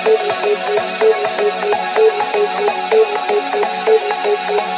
Thank you.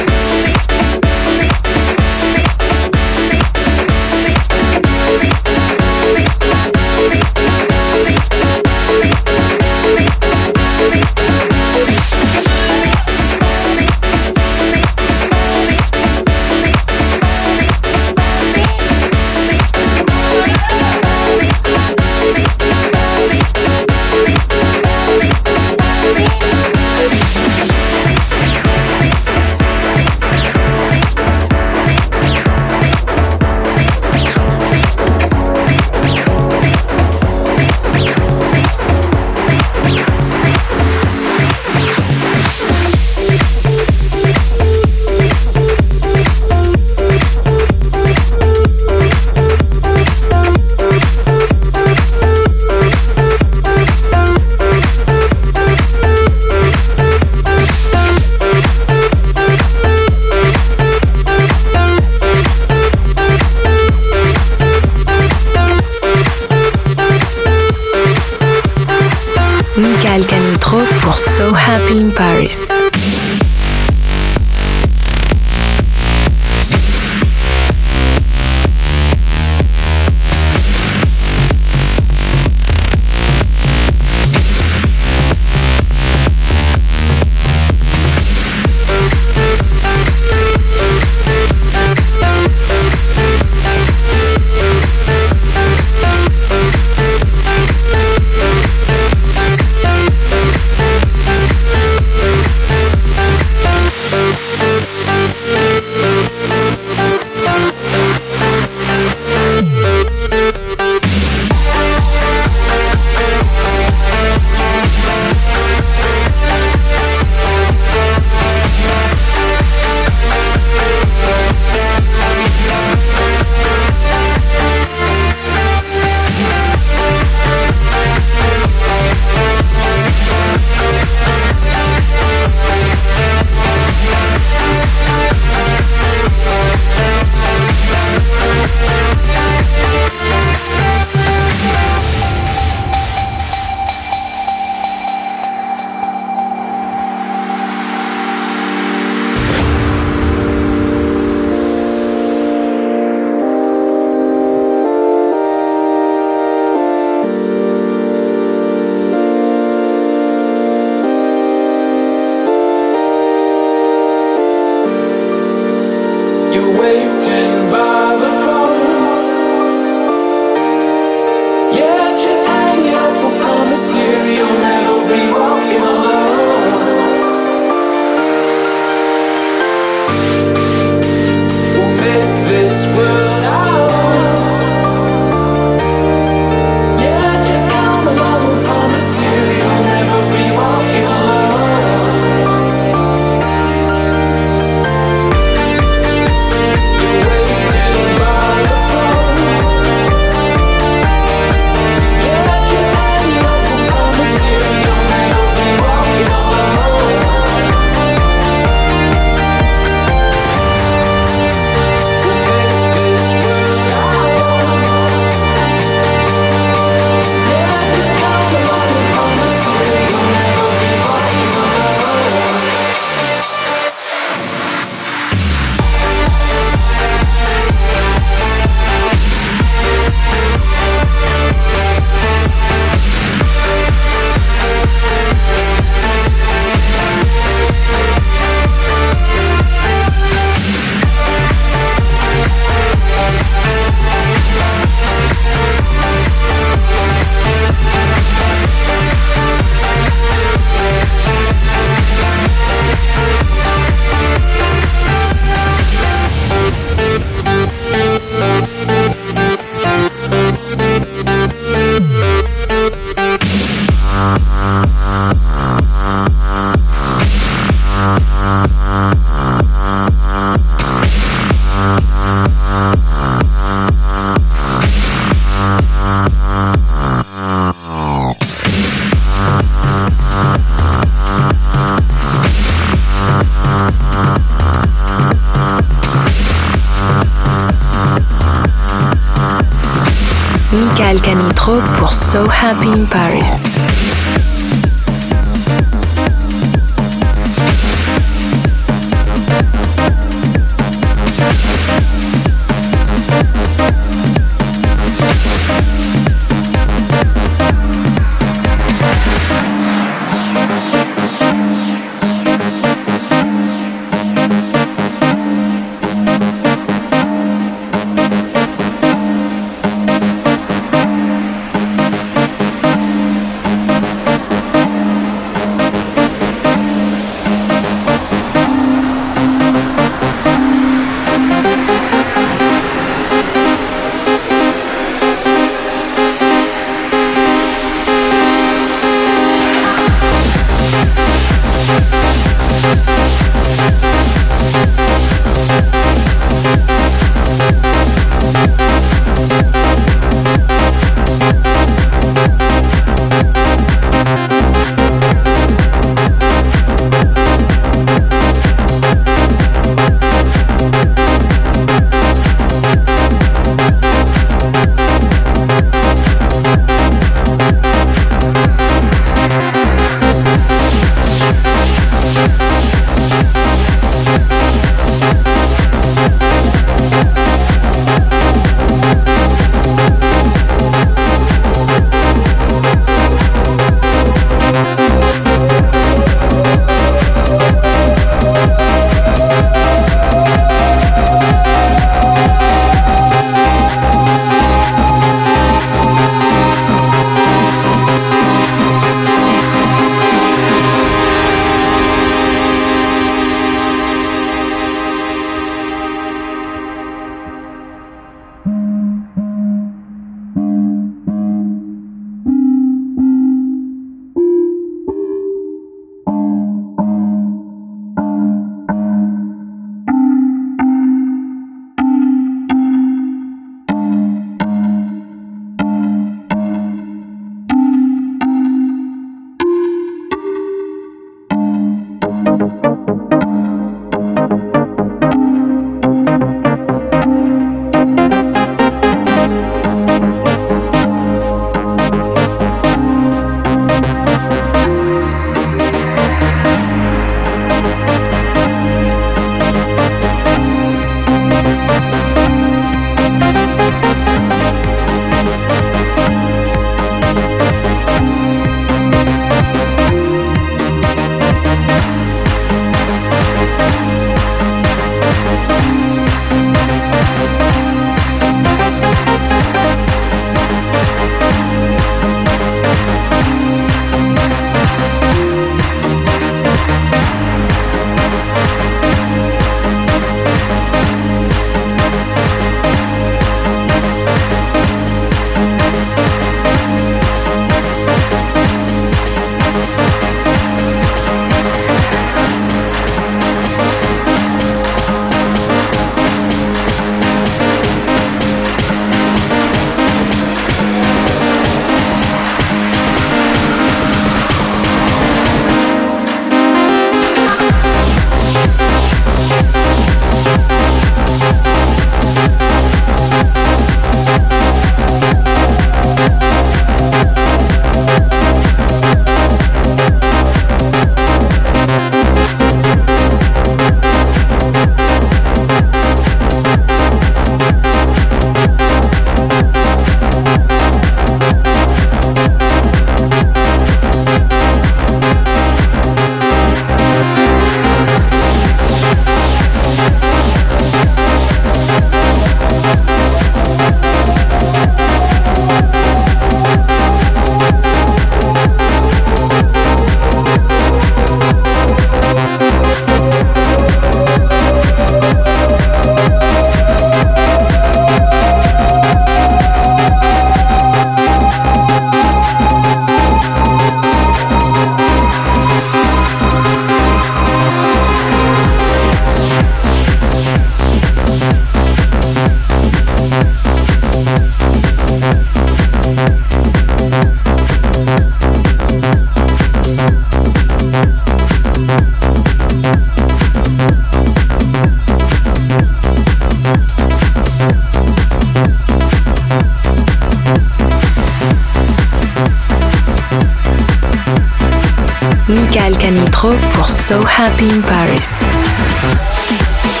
Pour So Happy in Paris.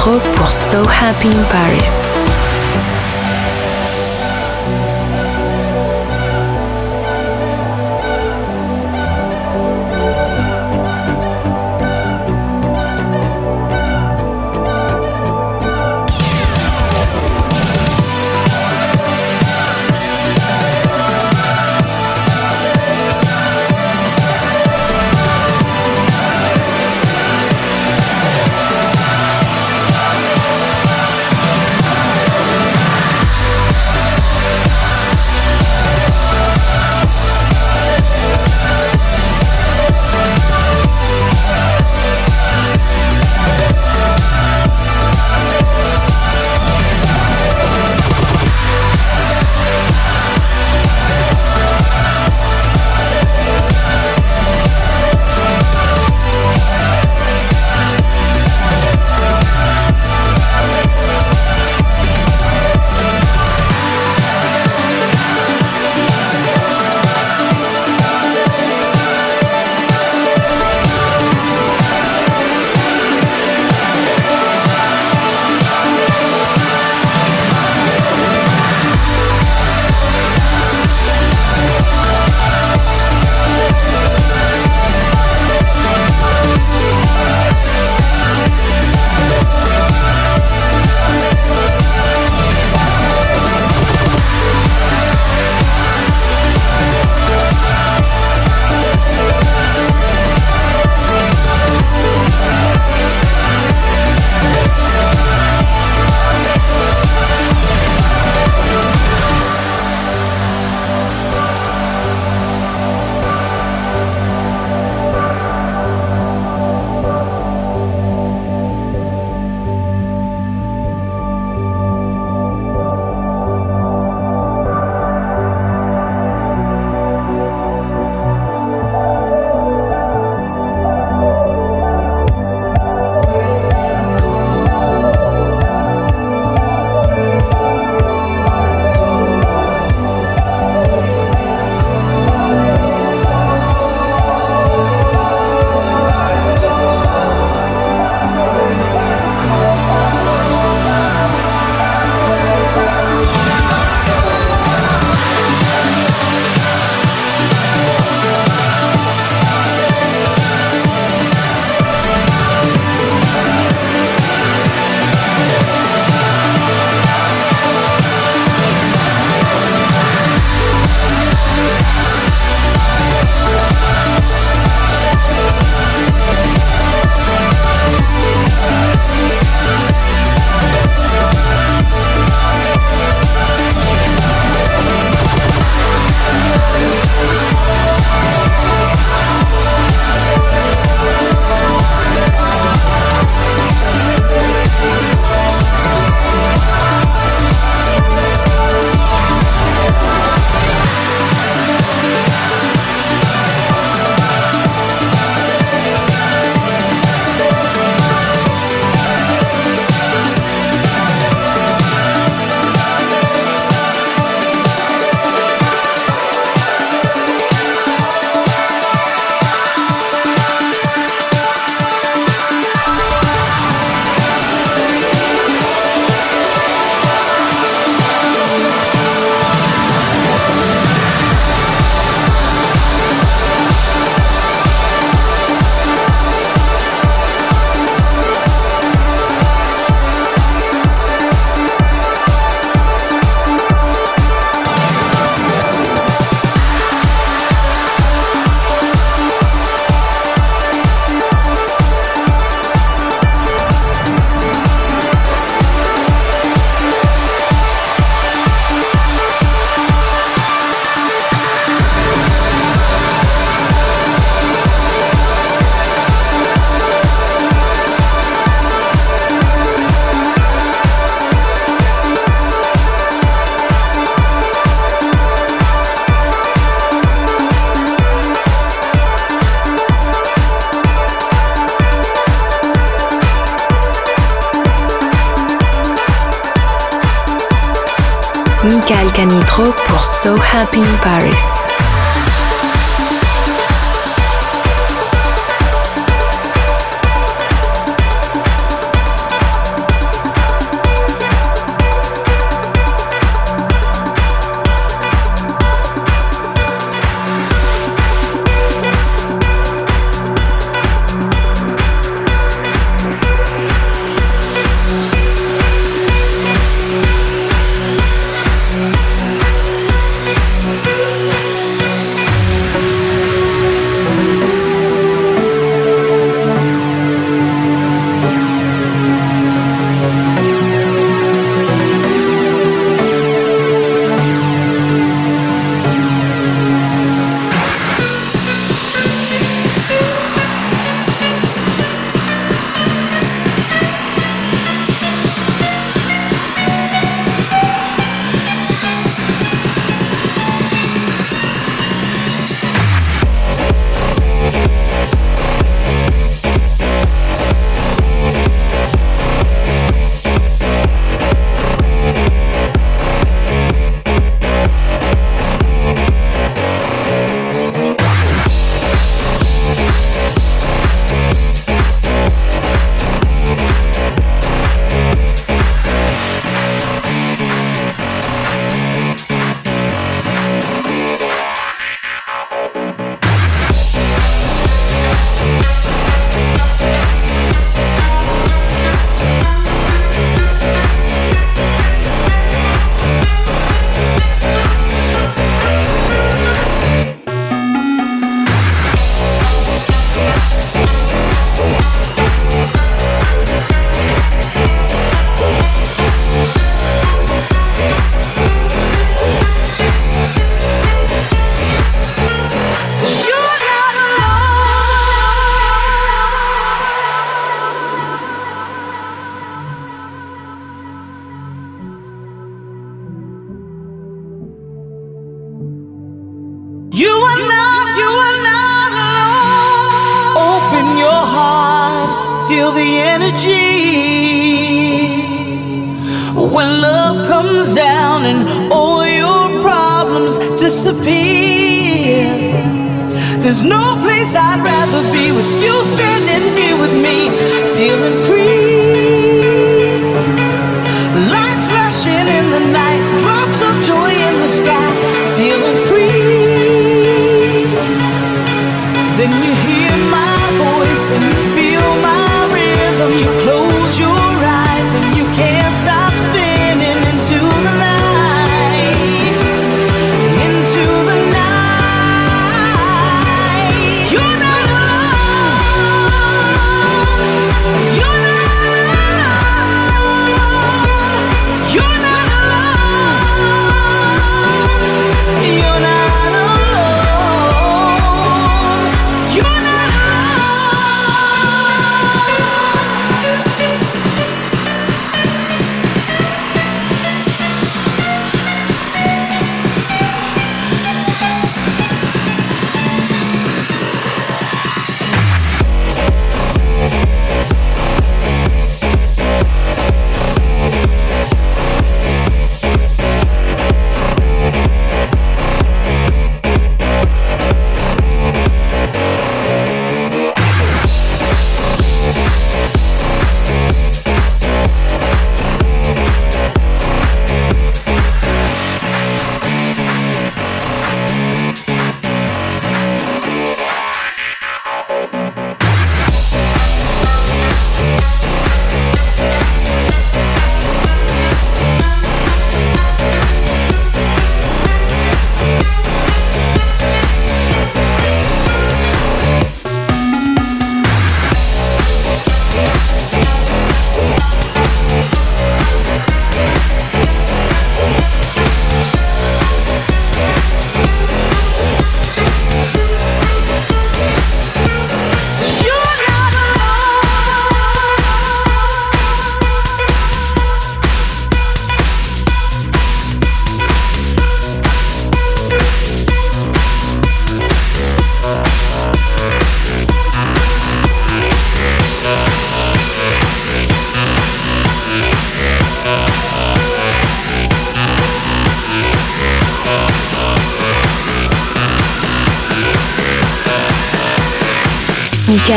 Canitro pour So Happy in Paris. Pour So Happy in Paris.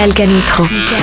Michael.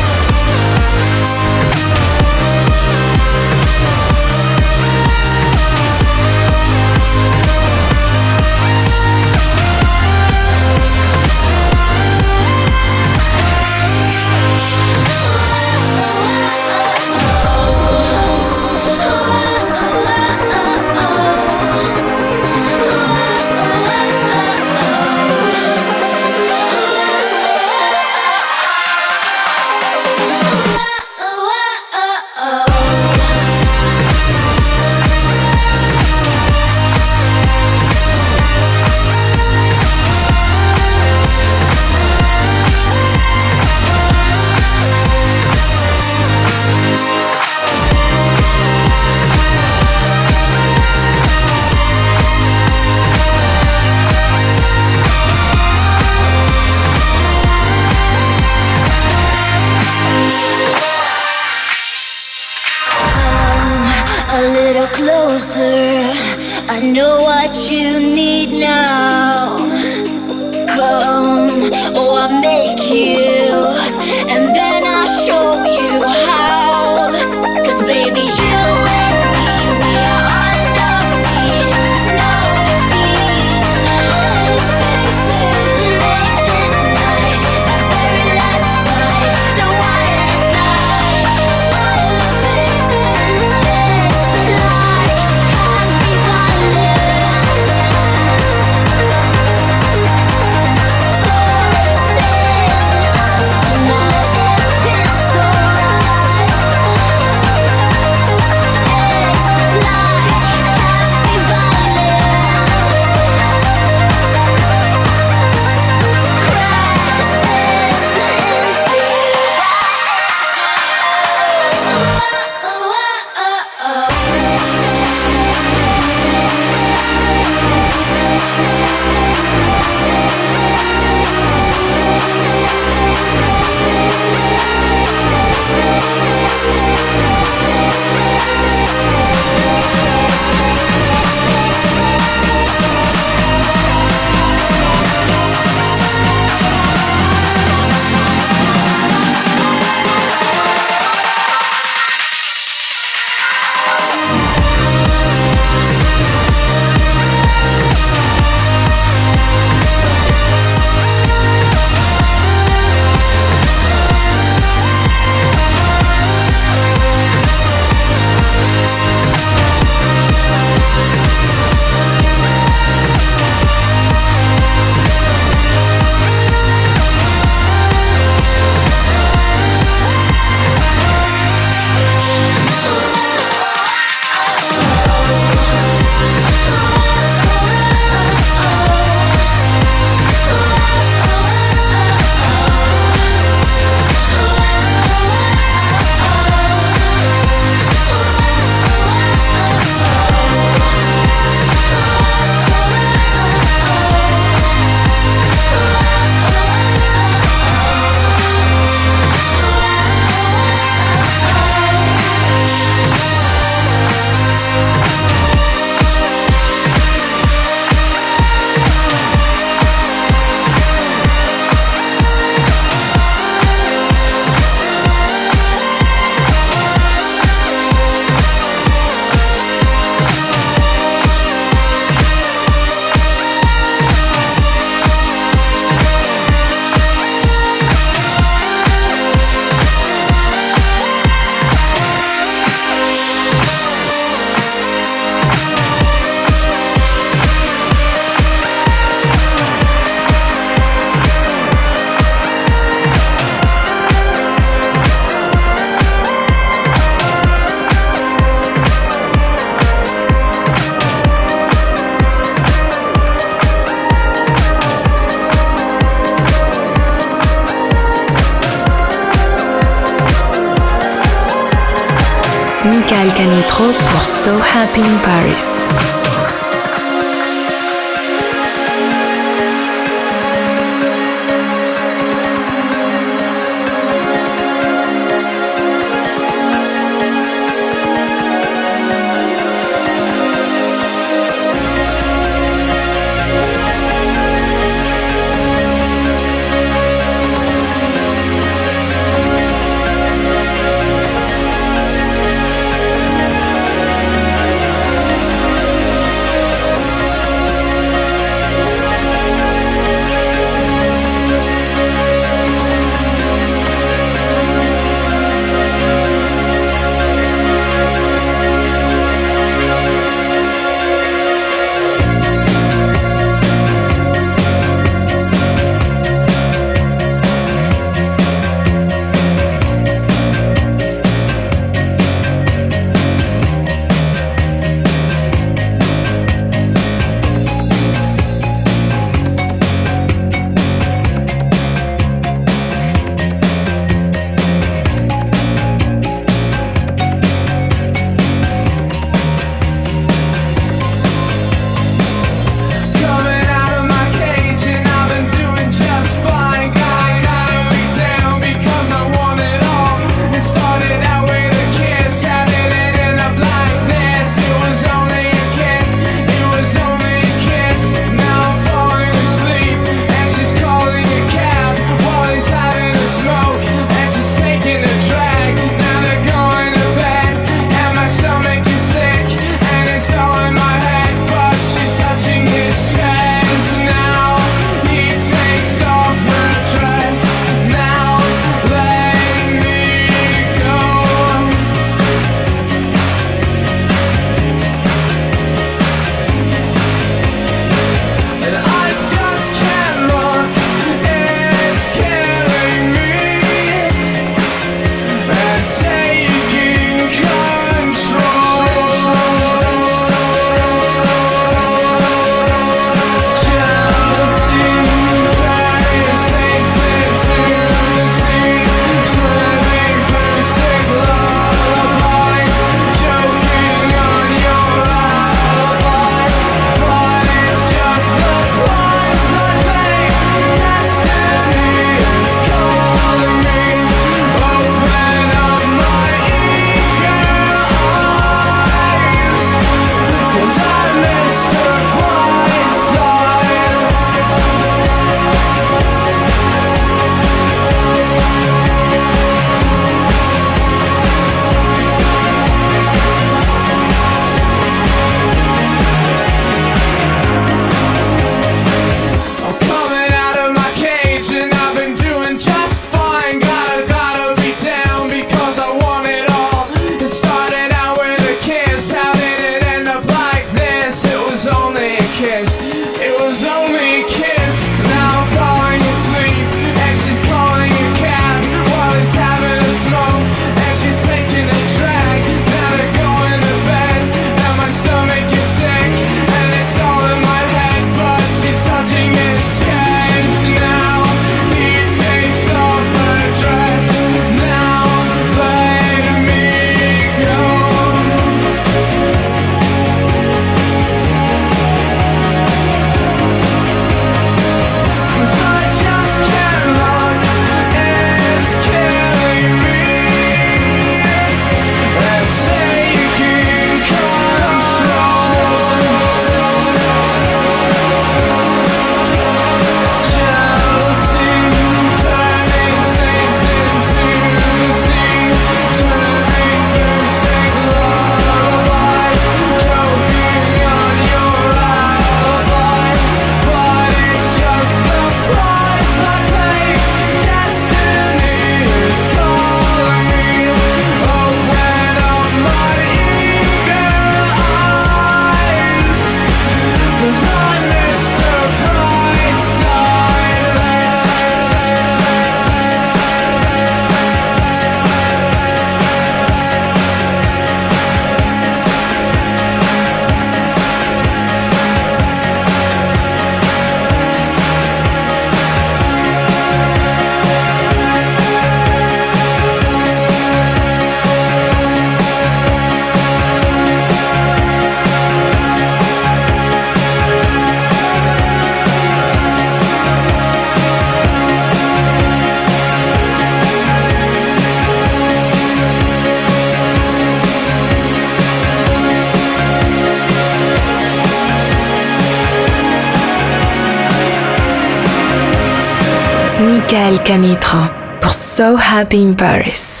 El Canitro pour So Happy in Paris.